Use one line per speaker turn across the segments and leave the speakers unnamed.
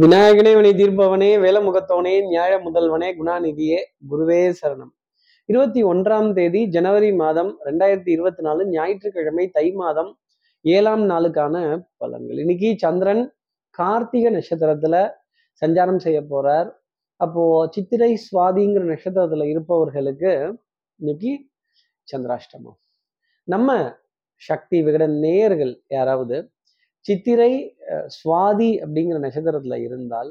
விநாயகனே வினை தீர்ப்பவனே வேலமுகத்தவனே நியாய முதல்வனே குணாநிதியே குருவே சரணம். இருபத்தி ஒன்றாம் தேதி ஜனவரி மாதம் ரெண்டாயிரத்தி இருபத்தி நாலு ஞாயிற்றுக்கிழமை தை மாதம் ஏழாம் நாளுக்கான பலன்கள். இன்னைக்கு சந்திரன் கார்த்திகை நட்சத்திரத்துல சஞ்சாரம் செய்ய போறார். அப்போ சித்திரை சுவாதிங்கிற நட்சத்திரத்துல இருப்பவர்களுக்கு இன்னைக்கு சந்திராஷ்டமம். நம்ம சக்தி விகட நேயர்கள் யாராவது சித்திரை சுவாதி அப்படிங்கிற நட்சத்திரத்துல இருந்தால்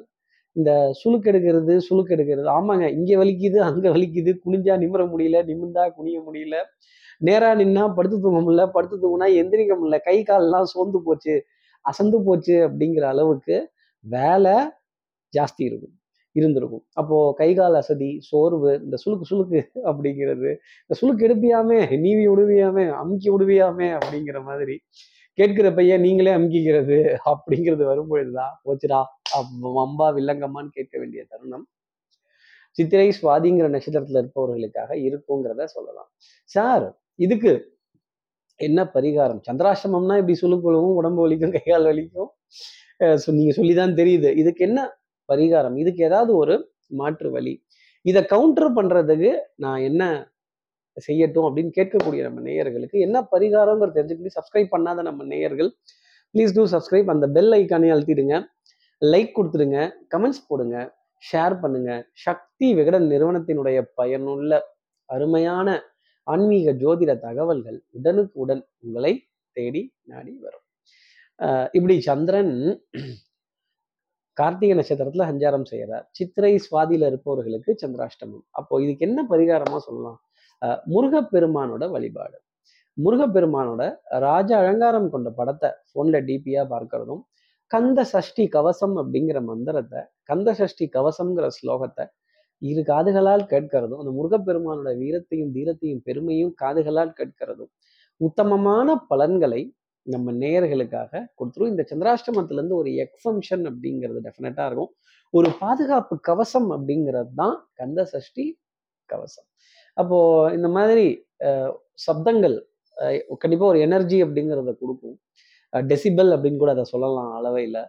இந்த சுளுக்கெடுக்கிறது சுளுக்கெடுக்கிறது ஆமாங்க இங்க வலிக்குது அங்க வலிக்குது குனிஞ்சா நிமிர முடியல நிமிந்தா குனிய முடியல நேரா நின்னா படுத்து தூங்க முடியல படுத்து தூங்கினா எந்திரிக்க முடியல கை கால்லாம் சோர்ந்து போச்சு அசந்து போச்சு அப்படிங்கிற அளவுக்கு வேலை ஜாஸ்தி இருக்கும் இருந்திருக்கும். அப்போ கை கால் அசதி சோர்வு இந்த சுழுக்கு சுழுக்கு அப்படிங்கிறது இந்த சுழுக்கு எடுப்பியாமே நீவி விடுவியாமே அமுக்கி விடுவியாமே அப்படிங்கிற மாதிரி கேட்கிற பையன் நீங்களே அமுக்கிக்கிறது அப்படிங்கிறது வரும்பொழுதுதான் போச்சுடா. அம்பா வில்லங்கம்மான்னு கேட்க வேண்டிய தருணம். சித்திரை சுவாதிங்கிற நட்சத்திரத்துல இருப்பவர்களுக்காக இருக்குங்கிறத சொல்லலாம். சார் இதுக்கு என்ன பரிகாரம்? சந்திராசிரமம்னா இப்படி சுழுக்குழுவும் உடம்பு வலிக்கும் கைகால் வலிக்கும். அஹ் நீங்க சொல்லிதான் தெரியுது. இதுக்கு என்ன பரிகாரம்? இதுக்கு ஏதாவது ஒரு மாற்று வழி. இதை கவுண்டர் பண்றதுக்கு நான் என்ன செய்யட்டும் அப்படின்னு கேட்கக்கூடிய நம்ம நேயர்களுக்கு என்ன பரிகாரங்கிற தெரிஞ்சுக்கிட்டு சப்ஸ்கிரைப் பண்ணாத நம்ம நேயர்கள் ப்ளீஸ் டூ சப்ஸ்கிரைப் அந்த பெல் ஐக்கானே அழுத்திடுங்க. லைக் கொடுத்துடுங்க. கமெண்ட்ஸ் போடுங்க. ஷேர் பண்ணுங்க. சக்தி விகடன் நிறுவனத்தினுடைய பயனுள்ள அருமையான ஆன்மீக ஜோதிட தகவல்கள் உடனுக்கு உடன் உங்களை தேடி நாடி வரும். இப்படி சந்திரன் கார்த்திகை நட்சத்திரத்துல சஞ்சாரம் செய்யறார் சித்திரை சுவாதியில இருப்பவர்களுக்கு சந்திராஷ்டமம். அப்போ இதுக்கு என்ன பரிகாரமா சொல்லலாம்? முருகப்பெருமானோட வழிபாடு. முருகப்பெருமானோட ராஜ அலங்காரம் கொண்ட படத்தை ஃபோன்ல டிபியா பார்க்கறதும் கந்த சஷ்டி கவசம் அப்படிங்கிற மந்திரத்தை கந்த சஷ்டி கவசம்ங்கிற ஸ்லோகத்தை இரு காதுகளால் கேட்கிறதும் அந்த முருகப்பெருமானோட வீரத்தையும் தீரத்தையும் பெருமையும் காதுகளால் கேட்கிறதும் உத்தமமான பலன்களை நம்ம நேயர்களுக்காக கொடுத்துரும். இந்த சந்திராஷ்டமத்துல இருந்து ஒரு எக்ஸம்ஷன் அப்படிங்கிறது டெஃபினட்டாக இருக்கும். ஒரு பாதுகாப்பு கவசம் அப்படிங்கிறது தான் கந்த சஷ்டி கவசம். அப்போ இந்த மாதிரி சப்தங்கள் கண்டிப்பாக ஒரு எனர்ஜி அப்படிங்கிறத கொடுக்கும். டெசிபல் அப்படின்னு கூட அதை சொல்லலாம் அளவையில்.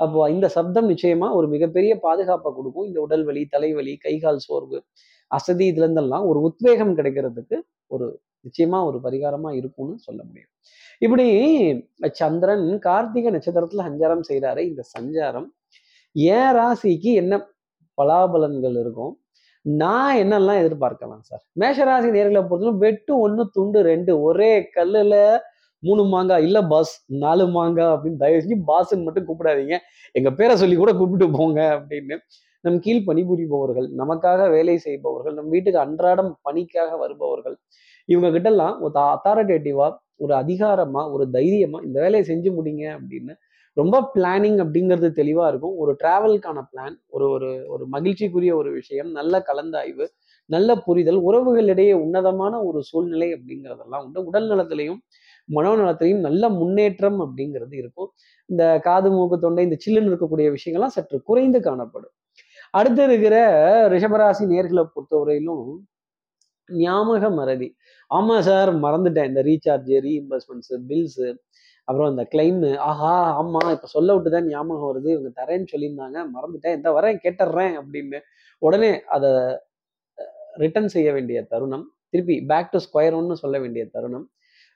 அப்போ இந்த சப்தம் நிச்சயமா ஒரு மிகப்பெரிய பாதுகாப்பை கொடுக்கும். இந்த உடல் வலி தலைவலி கை கால் சோர்வு அசதி இதுல இருந்தெல்லாம் ஒரு உத்வேகம் கிடைக்கிறதுக்கு ஒரு நிச்சயமா ஒரு பரிகாரமா இருக்கும்னு சொல்ல முடியும். இப்படி சந்திரன் கார்த்திகை நட்சத்திரத்துல சஞ்சாரம் செய்கிறாரு இந்த சஞ்சாரம் ஏன் ராசிக்கு என்ன பலாபலன்கள் இருக்கும்? நான் என்னெல்லாம் எதிர்பார்க்கலாம் சார்? மேஷராசி நேர்களை பொறுத்தவரை வெட்டு ஒன்று துண்டு ரெண்டு. ஒரே கல்லுல மூணு மாங்காய் இல்லை பாஸ் நாலு மாங்காய் அப்படின்னு தயவு செஞ்சு பாஸ்ன்னு மட்டும் கூப்பிடாதீங்க. எங்கள் பேரை சொல்லி கூட கூப்பிட்டு போங்க அப்படின்னு நம் கீழ் பணிபுரிபவர்கள் நமக்காக வேலை செய்பவர்கள் நம் வீட்டுக்கு அன்றாடம் பணிக்காக வருபவர்கள் இவங்க கிட்டலாம் ஒரு அத்தாரிட்டேட்டிவா ஒரு அதிகாரமா ஒரு தைரியமா இந்த வேலையை செஞ்சு முடிங்க அப்படின்னு ரொம்ப பிளானிங் அப்படிங்கிறது தெளிவாக இருக்கும். ஒரு டிராவலுக்கான பிளான் ஒரு ஒரு ஒரு மகிழ்ச்சிக்குரிய ஒரு விஷயம் நல்ல கலந்தாய்வு நல்ல புரிதல் உறவுகளிடையே உன்னதமான ஒரு சூழ்நிலை அப்படிங்கிறதெல்லாம் உண்டு. உடல் நலத்திலையும் மனோநலத்திலையும் நல்ல முன்னேற்றம் அப்படிங்கிறது இருக்கும். இந்த காது மூக்கு தொண்டை இந்த சில்லுன்னு இருக்கக்கூடிய விஷயங்கள்லாம் சற்று குறைந்து காணப்படும். அடுத்து இருக்கிற ரிஷபராசி நேர்களை பொறுத்தவரையிலும் ஞாபக மறதி. ஆமாம் சார் மறந்துட்டேன். இந்த ரீசார்ஜ் ரீஇம்பர்ஸ்மெண்ட்ஸு பில்ஸு அப்புறம் இந்த கிளைம் ஆஹா ஆமா இப்ப சொல்ல விட்டு தான் ஞாபகம் வருது. இவங்க தரேன்னு சொல்லியிருந்தாங்க. மறந்துட்டேன். இந்த வரேன் கேட்டுடுறேன் அப்படின்னு உடனே அதை ரிட்டர்ன் செய்ய வேண்டிய தருணம் திருப்பி பேக் டு ஸ்கொயர் ஒன்னு சொல்ல வேண்டிய தருணம்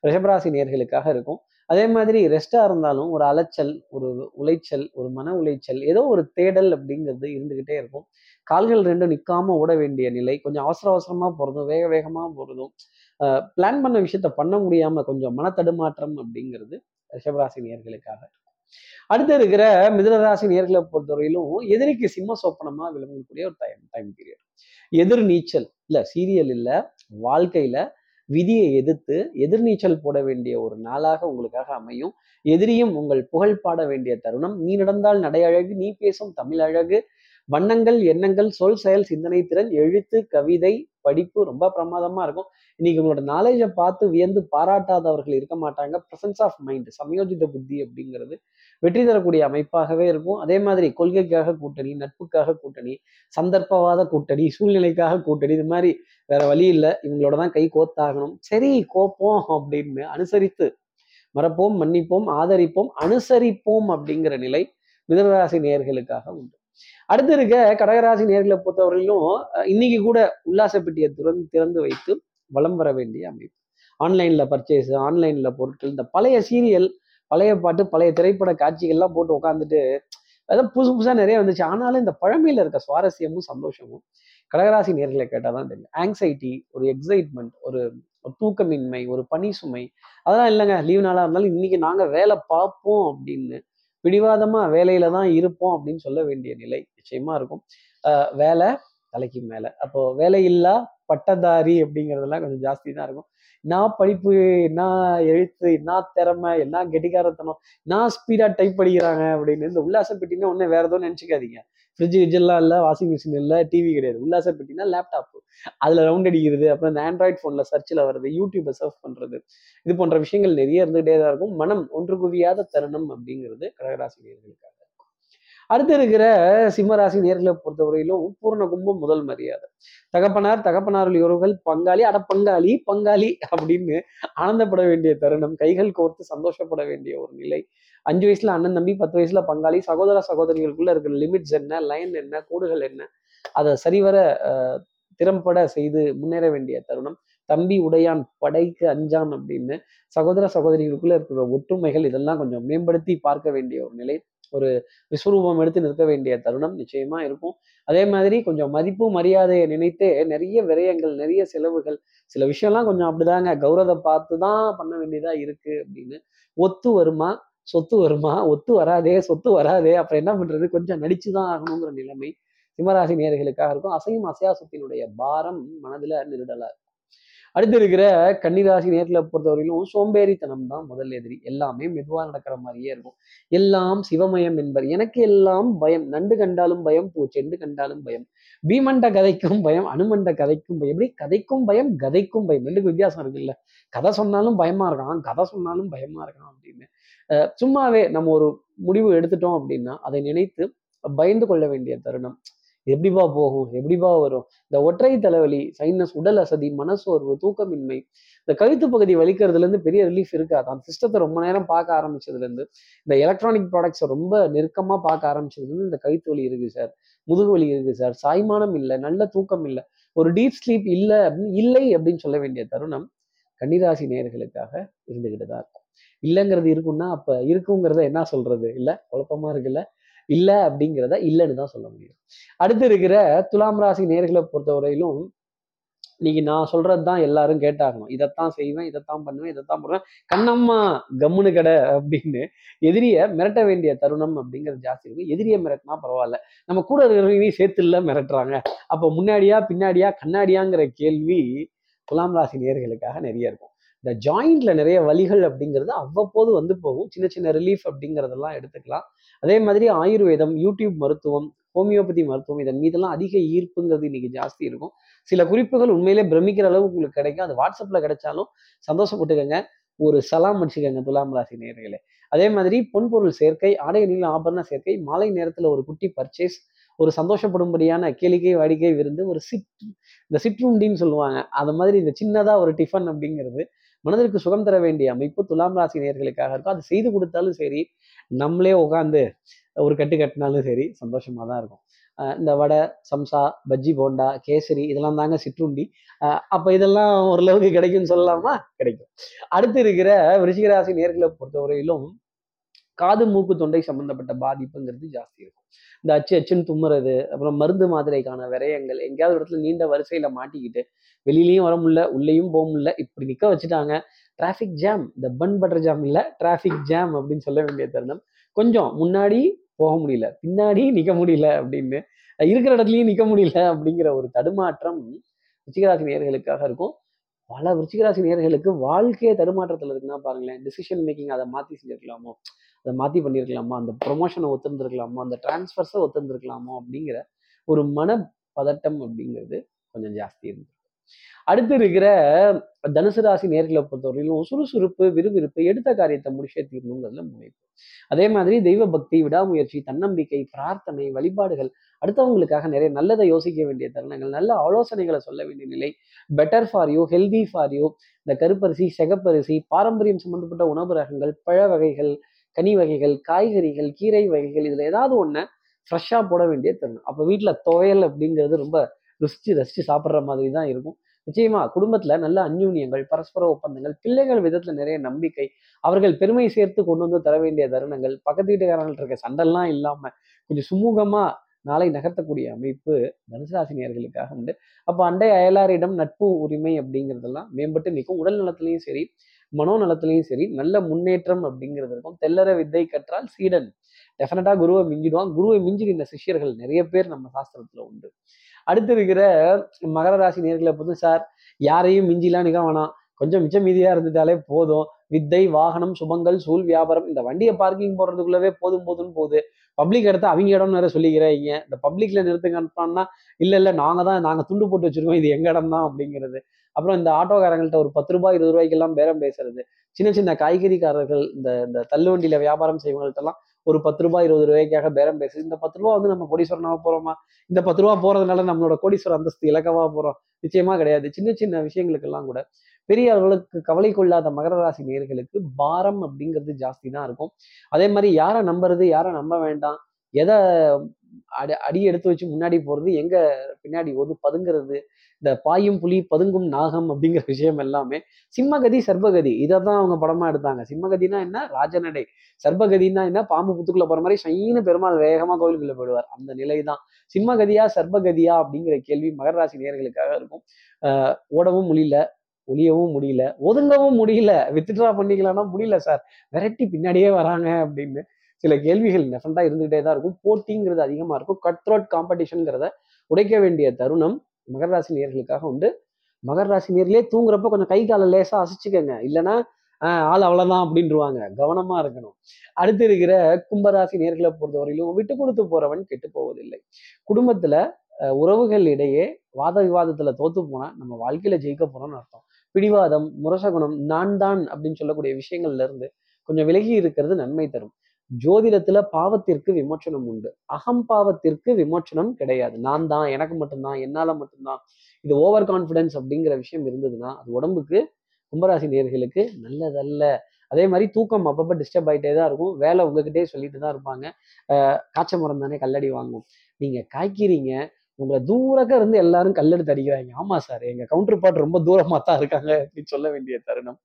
ரிஷபராசி நேர்களுக்காக இருக்கும். அதே மாதிரி ரெஸ்டா இருந்தாலும் ஒரு அலைச்சல் ஒரு உளைச்சல் ஒரு மன உளைச்சல் ஏதோ ஒரு தேடல் அப்படிங்கிறது இருந்துகிட்டே இருக்கும். கால்கள் ரெண்டும் நிற்காம ஓட வேண்டிய நிலை கொஞ்சம் அவசர அவசரமா போறதும் வேக வேகமா போறதும் பிளான் பண்ண விஷயத்த பண்ண முடியாம கொஞ்சம் மனத்தடுமாற்றம் அப்படிங்கிறது ரிஷபராசி நேர்களுக்காக அடுத்து இருக்கிற மிதனராசி நேர்களை பொறுத்தவரையிலும் எதிரிக்கு சிம்ம சொப்பனமா விளங்கக்கூடிய ஒரு டைம் டைம் பீரியட் எதிர் நீச்சல் இல்ல சீரியல் இல்ல வாழ்க்கையில விதியை எதிர்த்து எதிர்நீச்சல் போட வேண்டிய ஒரு நாளாக உங்களுக்காக அமையும். எதிரியும் உங்கள் புகழ் பாட வேண்டிய தருணம். நீ நடந்தால் நடை அழகு நீ பேசும் தமிழ் அழகு வண்ணங்கள் எண்ணங்கள் சொல் செயல் சிந்தனை திறன் எழுத்து கவிதை படிப்பு ரொம்ப பிரமாதமா இருக்கும். இன்னைக்கு உங்களோட நாலேஜை பார்த்து வியந்து பாராட்டாதவர்கள் இருக்க மாட்டாங்க. பிரசன்ஸ் ஆஃப் மைண்ட் சமயோஜித புத்தி அப்படிங்கிறது வெற்றி தரக்கூடிய அமைப்பாகவே இருக்கும். அதே மாதிரி கொள்கைக்காக கூட்டணி நட்புக்காக கூட்டணி சந்தர்ப்பவாத கூட்டணி சூழ்நிலைக்காக கூட்டணி இது மாதிரி வேற வழி இல்லை. இவங்களோட தான் கை கோத்தாகணும். சரி கோப்போம் அப்படின்னு அனுசரித்து மறப்போம் மன்னிப்போம் ஆதரிப்போம் அனுசரிப்போம் அப்படிங்கிற நிலை மிதனராசி நேர்களுக்காக உண்டு. அடுத்து இருக்க கடகராசி நேர்களை பொறுத்தவரையிலும் இன்னைக்கு கூட உல்லாச பெட்டியை திறந்து திறந்து வைத்து வளம் வர வேண்டிய அமைப்பு. ஆன்லைன்ல பர்ச்சேஸ் ஆன்லைன்ல பொருட்கள் இந்த பழைய சீரியல் பழைய பாட்டு பழைய திரைப்பட காட்சிகள்லாம் போட்டு உட்காந்துட்டு அதான் புதுசு புதுசாக நிறைய வந்துச்சு. ஆனாலும் இந்த பழமையில இருக்க சுவாரஸ்யமும் சந்தோஷமும் கடகராசி நேர்களை கேட்டால் தான் தெரியும். ஆங்ஸைட்டி ஒரு எக்ஸைட்மெண்ட் ஒரு தூக்கமின்மை ஒரு பனி சுமை அதெல்லாம் இல்லைங்க. லீவ் நாளாக இருந்தாலும் இன்னைக்கு நாங்கள் வேலை பார்ப்போம் அப்படின்னு பிடிவாதமா வேலையில தான் இருப்போம் அப்படின்னு சொல்ல வேண்டிய நிலை நிச்சயமா இருக்கும். வேலை தலைக்கு மேலே. அப்போ வேலையில்லா பட்டதாரி அப்படிங்கிறதெல்லாம் கொஞ்சம் ஜாஸ்தி தான் இருக்கும். நான் படிப்பு என்ன எழுத்து என்ன திறமை என்ன கெட்டிக்காரத்தனம் நான் ஸ்பீடாக டைப் படிக்கிறாங்க அப்படின்னு இந்த உல்லாச பெட்டினா ஒன்றும் வேற எதுவும் நினச்சிக்காதீங்க. ஃப்ரிட்ஜ் கிஜ்ஜெல்லாம் இல்லை வாஷிங் மிஷின் இல்லை டிவி கிடையாது. உல்லாச பெட்டினா லேப்டாப் அதில் ரவுண்ட் அடிக்கிறது அப்புறம் இந்த ஆண்ட்ராய்ட் ஃபோனில் சர்ச்சில் வர்றது யூடியூப்பை சர்ச் பண்ணுறது இது போன்ற விஷயங்கள் நிறைய இருந்துகிட்டே தான் இருக்கும். மனம் ஒன்று குவியாத தருணம் அப்படிங்கிறது கடகராசி நேர்களுக்காக அடுத்து இருக்கிற சிம்மராசி நேர்களை பொறுத்தவரையிலும் பூர்ண கும்பம் முதல் மரியாதை. தகப்பனார் தகப்பனார் உறவுகள் பங்காளி அட பங்காளி பங்காளி அப்படின்னு ஆனந்தப்பட வேண்டிய தருணம் கைகள் கோர்த்து சந்தோஷப்பட வேண்டிய ஒரு நிலை. அஞ்சு வயசுல அண்ணன் தம்பி பத்து வயசுல பங்காளி சகோதர சகோதரிகளுக்குள்ள இருக்கிற லிமிட்ஸ் என்ன லைன் என்ன கோடுகள் என்ன அதை சரிவர திறம்பட செய்து முன்னேற வேண்டிய தருணம். தம்பி உடையான் படைக்கு அஞ்சான் அப்படின்னு சகோதர சகோதரிகளுக்குள்ள இருக்கிற ஒற்றுமைகள் இதெல்லாம் கொஞ்சம் மேம்படுத்தி பார்க்க வேண்டிய ஒரு நிலை. ஒரு விஸ்வரூபம் எடுத்து நிற்க வேண்டிய தருணம் நிச்சயமா இருக்கும். அதே மாதிரி கொஞ்சம் மதிப்பு மரியாதையை நினைத்து நிறைய விரயங்கள் நிறைய செலவுகள் சில விஷயம்லாம் கொஞ்சம் அப்படிதாங்க. கௌரவத்தை பார்த்து தான் பண்ண வேண்டியதா இருக்கு அப்படின்னு. ஒத்து வருமா? சொத்து வருமா? ஒத்து வராதே சொத்து வராதே. அப்புறம் என்ன பண்றது? கொஞ்சம் நடிச்சுதான் ஆகணுங்கிற நிலைமை சிம்மராசி நேர்களுக்காக இருக்கும். அசையும் அசையா சொத்தினுடைய பாரம் மனதுல நெருடலா அடுத்து இருக்கிற கன்னிராசி நேரத்தில் பொறுத்தவரையிலும் சோம்பேறித்தனம் தான் முதல் எதிரி. எல்லாமே மெதுவாக நடக்கிற மாதிரியே இருக்கும். எல்லாம் சிவமயம் என்பர். எனக்கு எல்லாம் பயம். நண்டு கண்டாலும் பயம் பூச்செண்டு கண்டாலும் பயம். பீமண்ட கதைக்கும் பயம் அனுமண்ட கதைக்கும் பயம். எப்படி? கதைக்கும் பயம் கதைக்கும் பயம். ரெண்டுக்கு வித்தியாசம் இருக்குல்ல. கதை சொன்னாலும் பயமா இருக்கான். கதை சொன்னாலும் பயமா இருக்கான் அப்படின்னு. சும்மாவே நம்ம ஒரு முடிவு எடுத்துட்டோம் அப்படின்னா அதை நினைத்து பயந்து கொள்ள வேண்டிய தருணம். எப்படிப்பா போகும்? எப்படிப்பா வரும்? இந்த ஒற்றை தலைவலி சைனஸ் உடல் அசதி மனசோர்வு தூக்கமின்மை இந்த கழுத்து பகுதி வலிக்கிறதுலேருந்து பெரிய ரிலீஃப் இருக்காது. அந்த சிஸ்டத்தை ரொம்ப நேரம் பார்க்க ஆரம்பிச்சதுலேருந்து இந்த எலக்ட்ரானிக் ப்ராடக்ட்ஸை ரொம்ப நெருக்கமாக பார்க்க ஆரம்பிச்சதுலேருந்து இந்த கழுத்து வலி இருக்குது சார். முதுகு வலி இருக்குது சார். சாய்மானம் இல்லை நல்ல தூக்கம் இல்லை. ஒரு டீப் ஸ்லீப் இல்லை அப்படின்னு இல்லை அப்படின்னு சொல்ல வேண்டிய தருணம் கன்னிராசி நேர்களுக்காக இருந்துகிட்டு தான் இருக்கும். இல்லைங்கிறது இருக்குன்னா அப்போ இருக்குங்கிறத என்ன சொல்றது? இல்லை குழப்பமா இருக்குல்ல? இல்லை அப்படிங்கிறத இல்லைன்னு தான் சொல்ல முடியும். அடுத்து இருக்கிற துலாம் ராசி நேர்களை பொறுத்தவரையிலும் இன்னைக்கு நான் சொல்றது தான் எல்லாரும் கேட்டாகணும். இதைத்தான் செய்வேன் இதைத்தான் பண்ணுவேன் இதைத்தான் பண்ணுவேன் கண்ணம்மா கம்முனு கடை அப்படின்னு எதிரிய மிரட்ட வேண்டிய தருணம் அப்படிங்கிறது ஜாஸ்தி இருக்கும் எதிரிய மிரட்டினா பரவாயில்ல. நம்ம கூட இருக்கிறவங்க சேர்த்து இல்லை மிரட்டுறாங்க. அப்போ முன்னாடியா பின்னாடியா கண்ணாடியாங்கிற கேள்வி துலாம் ராசி நேர்களுக்காக நிறைய இருக்கும். இந்த ஜாயிண்ட்ல நிறைய வழிகள் அப்படிங்கிறது அவ்வப்போது வந்து போகும். சின்ன சின்ன ரிலீஃப் அப்படிங்கிறதெல்லாம் எடுத்துக்கலாம். அதே மாதிரி ஆயுர்வேதம் யூடியூப் மருத்துவம் ஹோமியோபதி மருத்துவம் இதன் மீதெல்லாம் அதிக ஈர்ப்புங்கிறது இன்னைக்கு ஜாஸ்தி இருக்கும். சில குறிப்புகள் உண்மையிலே பிரமிக்கிற அளவுக்கு உங்களுக்கு கிடைக்கும். அது வாட்ஸ்அப்ல கிடைச்சாலும் சந்தோஷப்பட்டுக்கோங்க. ஒரு சலாம் வச்சுக்கோங்க துலாம் ராசி நேர்களே அதே மாதிரி பொன்பொருள் சேர்க்கை ஆடை அணியில் ஆபரண சேர்க்கை மாலை நேரத்துல ஒரு குட்டி பர்ச்சேஸ் ஒரு சந்தோஷப்படும்படியான கேளிக்கை வாடிக்கை விருந்து ஒரு சிட் இந்த சிற்றுண்டின்னு சொல்லுவாங்க. அது மாதிரி இந்த சின்னதா ஒரு டிஃபன் அப்படிங்கிறது மனதிற்கு சுகம் தர வேண்டிய அமைப்பு துலாம் ராசி நேர்களுக்காக இருக்கும். அது செய்து கொடுத்தாலும் சரி நம்மளே உட்காந்து ஒரு கட்டு கட்டினாலும் சரி சந்தோஷமாக தான் இருக்கும். இந்த வடை சம்சா பஜ்ஜி போண்டா கேசரி இதெல்லாம் தாங்க சிற்றுண்டி. அப்போ இதெல்லாம் ஓரளவுக்கு கிடைக்கும்னு சொல்லலாமா? கிடைக்கும். அடுத்து இருக்கிற விருச்சிகராசி நேர்களை பொறுத்தவரையிலும் காது மூக்கு தொண்டை சம்பந்தப்பட்ட பாதிப்புங்கிறது ஜாஸ்தி இருக்கும். இந்த அச்சு அச்சுன்னு தும்முறது அப்புறம் மருந்து மாத்திரைக்கான விரயங்கள் எங்கேயாவது இடத்துல நீண்ட வரிசையில மாட்டிக்கிட்டு வெளியிலையும் வர முடியல உள்ளேயும் போக முடியல இப்படி நிக்க வச்சுட்டாங்க டிராஃபிக் ஜாம் இந்த பன் பட்டர் ஜாம் இல்லை டிராஃபிக் ஜாம் அப்படின்னு சொல்ல வேண்டிய தருணம். கொஞ்சம் முன்னாடி போக முடியல பின்னாடி நிக்க முடியல அப்படின்னு இருக்கிற இடத்துலயும் நிக்க முடியல அப்படிங்கிற ஒரு தடுமாற்றம் ருச்சிகராசி நேர்களுக்காக இருக்கும். பல விருச்சிகராசி நேர்களுக்கு வாழ்க்கையே தடுமாற்றத்தில் இருக்குன்னா பாருங்களேன் டிசிஷன் மேக்கிங் அதை மாற்றி செஞ்சிருக்கலாமோ? அதை மாற்றி பண்ணியிருக்கலாமா அந்த ப்ரொமோஷனை ஒத்துருந்துருக்கலாமோ? அந்த டிரான்ஸ்ஃபர்ஸை ஒத்துருந்துருக்கலாமோ? அப்படிங்கிற ஒரு மன பதட்டம் அப்படிங்கிறது கொஞ்சம் ஜாஸ்தி இருந்தது. அடுத்து இருக்கிற தனுசு ராசி நேர்களை பொறுத்தவரையிலும் சுறுசுறுப்பு விறுவிறுப்பு எடுத்த காரியத்தை முடிச்சே தீரணுங்கிறதுல முனைப்பு. அதே மாதிரி தெய்வ பக்தி விடாமுயற்சி தன்னம்பிக்கை பிரார்த்தனை வழிபாடுகள் அடுத்தவங்களுக்காக நிறைய நல்லதை யோசிக்க வேண்டிய தருணங்கள் நல்ல ஆலோசனைகளை சொல்ல வேண்டிய நிலை better for you healthy for you இந்த கருப்பரிசி செகப்பரிசி பாரம்பரியம் சம்பந்தப்பட்ட உணவு ரகங்கள் பழ வகைகள் கனி வகைகள் காய்கறிகள் கீரை வகைகள் இதில் ஏதாவது ஒன்று ஃப்ரெஷ்ஷாக போட வேண்டிய தருணம். அப்போ வீட்டில் துவையல் அப்படிங்கிறது ரொம்ப ருசிச்சு ரசிச்சு சாப்பிட்ற மாதிரி தான் இருக்கும். நிச்சயமா குடும்பத்துல நல்ல அந்யூன்யங்கள் பரஸ்பர ஒப்பந்தங்கள் பிள்ளைகள் விதத்துல நிறைய நம்பிக்கை அவர்கள் பெருமை சேர்த்து கொண்டு வந்து தர வேண்டிய தருணங்கள் பக்கத்து வீட்டுக்காரங்கள்ட்ட இருக்க சண்டெல்லாம் இல்லாம கொஞ்சம் சுமூகமா நாளை நகர்த்தக்கூடிய அமைப்பு தனுசுராசினியர்களுக்காக உண்டு. அப்போ அண்டை அயலாரிடம் நட்பு உரிமை அப்படிங்கிறதெல்லாம் மேம்பட்டு நிற்கும். உடல் நலத்திலையும் சரி மனோநலத்திலையும் சரி நல்ல முன்னேற்றம் அப்படிங்கிறது இருக்கும். தெல்லற வித்தை கற்றால் சீடன். டெஃபினட்டா குருவை மிஞ்சிடுவான். குருவை மிஞ்சின சிஷ்யர்கள் நிறைய பேர் நம்ம சாஸ்திரத்துல உண்டு. அடுத்து இருக்கிற மகர ராசி நேர்களை பொறுத்து சார் யாரையும் மிஞ்சிலாம் நிக வேணாம். கொஞ்சம் மிச்சம் மீதியா இருந்துட்டாலே போதும். வித்தை வாகனம் சுபங்கள் சூழ் வியாபாரம் இந்த வண்டியை பார்க்கிங் போடுறதுக்குள்ளவே போதும் போதும்னு போகுது. பப்ளிக் எடுத்து அவங்க இடம்னு வேற சொல்லிக்கிறீங்க இந்த பப்ளிக்ல நிறுத்துங்க அனுப்பான்னா இல்ல இல்ல நாங்க தான் நாங்க துண்டு போட்டு வச்சிருக்கோம். இது எங்க இடம் தான் அப்படிங்கிறது. அப்புறம் இந்த ஆட்டோக்காரங்கள்ட்ட ஒரு பத்து ரூபாய் இருபது ரூபாய்க்கெல்லாம் பேரம் பேசுறது. சின்ன சின்ன காய்கறிக்காரர்கள் இந்த இந்த தள்ளுவண்டியில வியாபாரம் செய்வங்கள்ட்டெல்லாம் ஒரு பத்து ரூபாய் இருபது ரூபாய்க்காக பேரம் பேசுது இந்த பத்து ரூபா வந்து நம்ம கோடீஸ்வரனாக போறோமா? இந்த பத்து ரூபா போறதுனால நம்மளோட கோடீஸ்வர அந்தஸ்து இலக்கவா போறோம்? நிச்சயமா கிடையாது. சின்ன சின்ன விஷயங்களுக்கெல்லாம் கூட பெரிய அளவுக்கு கவலை கொள்ளாத மகர ராசி நேர்களுக்கு பாரம் அப்படிங்கிறது ஜாஸ்தி தான் இருக்கும். அதே மாதிரி யாரை நம்புறது யாரை நம்ப வேண்டாம் எதை அடி அடி எடுத்து வச்சு முன்னாடி போறது எங்க பின்னாடி ஒது பதுங்கிறது இந்த பாயும் புலி பதுங்கும் நாகம் அப்படிங்கிற விஷயம் எல்லாமே சிம்மகதி சர்பகதி இதை தான் அவங்க படமா எடுத்தாங்க. சிம்மகதினா என்ன? ராஜநடை. சர்பகதினா என்ன? பாம்பு புத்துக்குள்ள போற மாதிரி சைன்னு பெருமாள் வேகமா கோவிலுக்குள்ள போயிடுவார். அந்த நிலை தான் சிம்மகதியா சர்பகதியா அப்படிங்கிற கேள்வி மகர ராசி நேர்களுக்காக இருக்கும். ஆஹ் ஓடவும் முடியல ஒளியவும் முடியல ஒதுங்கவும் முடியல. வித்ட்ரா பண்ணிக்கலாம்னா முடியல சார் விரட்டி பின்னாடியே வராங்க அப்படின்னு சில கேள்விகள் டெஃபரெண்டாக இருந்துகிட்டே தான் இருக்கும். போட்டிங்கிறது அதிகமா இருக்கும். கட் த்ரோட் காம்படிஷனுங்கிறத உடைக்க வேண்டிய தருணம் மகர ராசி நேர்களுக்காக உண்டு. மகர ராசி நேர்களே தூங்குறப்ப கொஞ்சம் கை காலை லேசா அசைச்சுக்கோங்க. இல்லைன்னா ஆள் அவ்வளவுதான் அப்படின்ருவாங்க. கவனமா இருக்கணும். அடுத்து இருக்கிற கும்பராசி நேர்களை பொறுத்தவரையிலும் விட்டு கொடுத்து போறவன் கெட்டு போவதில்லை. குடும்பத்துல உறவுகள் இடையே வாத விவாதத்துல தோத்து போனா நம்ம வாழ்க்கையில ஜெயிக்க போறோம்னு அர்த்தம். பிடிவாதம் முரசகுணம் நான் தான் அப்படின்னு சொல்லக்கூடிய விஷயங்கள்ல இருந்து கொஞ்சம் விலகி இருக்கிறது நன்மை தரும். ஜோதிடத்துல பாவத்திற்கு விமோச்சனம் உண்டு. அகம்பாவத்திற்கு விமோச்சனம் கிடையாது. நான் தான் எனக்கு மட்டும்தான் என்னால மட்டும்தான். இது ஓவர் கான்ஃபிடன்ஸ் அப்படிங்கிற விஷயம் இருந்ததுன்னா அது உடம்புக்கு கும்பராசி நேர்களுக்கு நல்லதல்ல. அதே மாதிரி தூக்கம் அப்பப்போ டிஸ்டர்ப் ஆகிட்டே தான் இருக்கும். வேலை உங்ககிட்டே சொல்லிட்டு தான் இருப்பாங்க. காய்ச்ச மரம் தானே கல்லடி வாங்கும். நீங்க காய்க்கிறீங்க உங்களை தூரக்க இருந்து எல்லாரும் கல்லெடுத்து அடிக்கிறாங்க. ஆமா சார் எங்க கவுண்டர் பார்ட் ரொம்ப தூரமா தான் இருக்காங்க அப்படின்னு சொல்ல வேண்டிய தருணம்.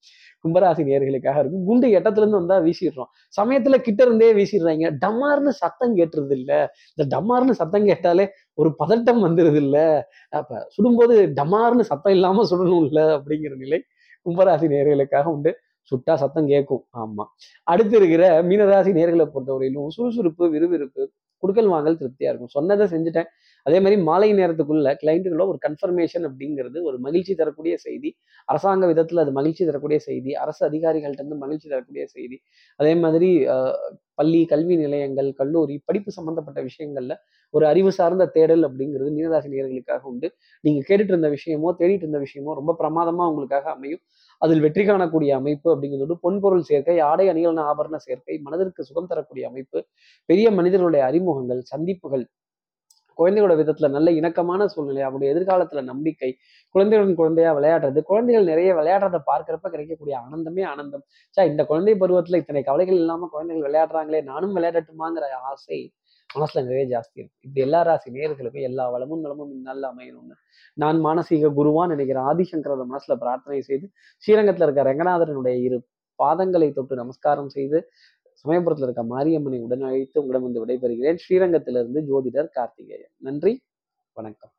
கும்பராசி நேர்களுக்காக இருக்கும். குண்டு எட்டத்துல இருந்து வந்தா வீசிடுறோம். சமயத்துல கிட்ட இருந்தே வீசிடுறாங்க. டமார்னு சத்தம் கேட்டுறது இல்ல இந்த டமார்னு சத்தம் கேட்டாலே ஒரு பதட்டம் வந்துருது இல்ல அப்ப சுடும்போது டமார்னு சத்தம் இல்லாம சுடணும் இல்ல அப்படிங்கிற நிலை கும்பராசி நேர்களுக்காக உண்டு. சுட்டா சத்தம் கேட்கும். ஆமா. அடுத்து இருக்கிற மீனராசி நேர்களை பொறுத்தவரையிலும் சுறுசுறுப்பு விறுவிறுப்பு குடுக்கல் வாங்கல் திருப்தியா இருக்கும். சொன்னதை செஞ்சுட்டேன். அதே மாதிரி மாலை நேரத்துக்குள்ள கிளைண்ட்டுகளோ ஒரு கன்ஃபர்மேஷன் அப்படிங்கிறது ஒரு மகிழ்ச்சி தரக்கூடிய செய்தி. அரசாங்க விதத்துல அது மகிழ்ச்சி தரக்கூடிய செய்தி. அரசு அதிகாரிகள்ட்ட இருந்து மகிழ்ச்சி தரக்கூடிய செய்தி. அதே மாதிரி பள்ளி கல்வி நிலையங்கள் கல்லூரி படிப்பு சம்பந்தப்பட்ட விஷயங்கள்ல ஒரு அறிவு சார்ந்த தேடல் அப்படிங்கிறது மீனராசி நேர்களுக்காக உண்டு. நீங்க கேட்டுட்டு இருந்த விஷயமோ தேடிட்டு இருந்த விஷயமோ ரொம்ப பிரமாதமா உங்களுக்காக அமையும். அதில் வெற்றி காணக்கூடிய அமைப்பு அப்படிங்கிறது பொன்பொருள் சேர்க்கை ஆடை அணிகலன ஆபரண சேர்க்கை மனதிற்கு சுகம் தரக்கூடிய அமைப்பு பெரிய மனிதர்களுடைய அறிமுகங்கள் சந்திப்புகள் குழந்தைகளோட விதத்துல நல்ல இணக்கமான சூழ்நிலை அவங்களுடைய எதிர்காலத்துல நம்பிக்கை குழந்தைகளுடன் குழந்தையா விளையாடுறது குழந்தைகள் நிறைய விளையாடுறத பார்க்கிறப்ப கிடைக்கக்கூடிய ஆனந்தமே ஆனந்தம். சா இந்த குழந்தை பருவத்துல இத்தனை கவலைகள் இல்லாம குழந்தைகள் விளையாடுறாங்களே நானும் விளையாடட்டுமாங்கிற ஆசை மனசுல ஜாஸ்தி இருக்கு. இப்படி எல்லா ராசி நேர்களுக்கும் எல்லா வளமும் நலமும் இந்நாளில் அமையணும்னு நான் மானசீக குருவான்னு நினைக்கிறேன் ஆதிசங்கரத மனசுல பிரார்த்தனை செய்து ஸ்ரீரங்கத்தில் இருக்க ரங்கநாதரனுடைய இரு பாதங்களை தொட்டு நமஸ்காரம் செய்து சமயபுரத்தில் இருக்க மாரியம்மனை உடன் அழைத்து உங்களிடம் வந்து விடைபெறுகிறேன். ஸ்ரீரங்கத்திலிருந்து ஜோதிடர் கார்த்திகேயன். நன்றி. வணக்கம்.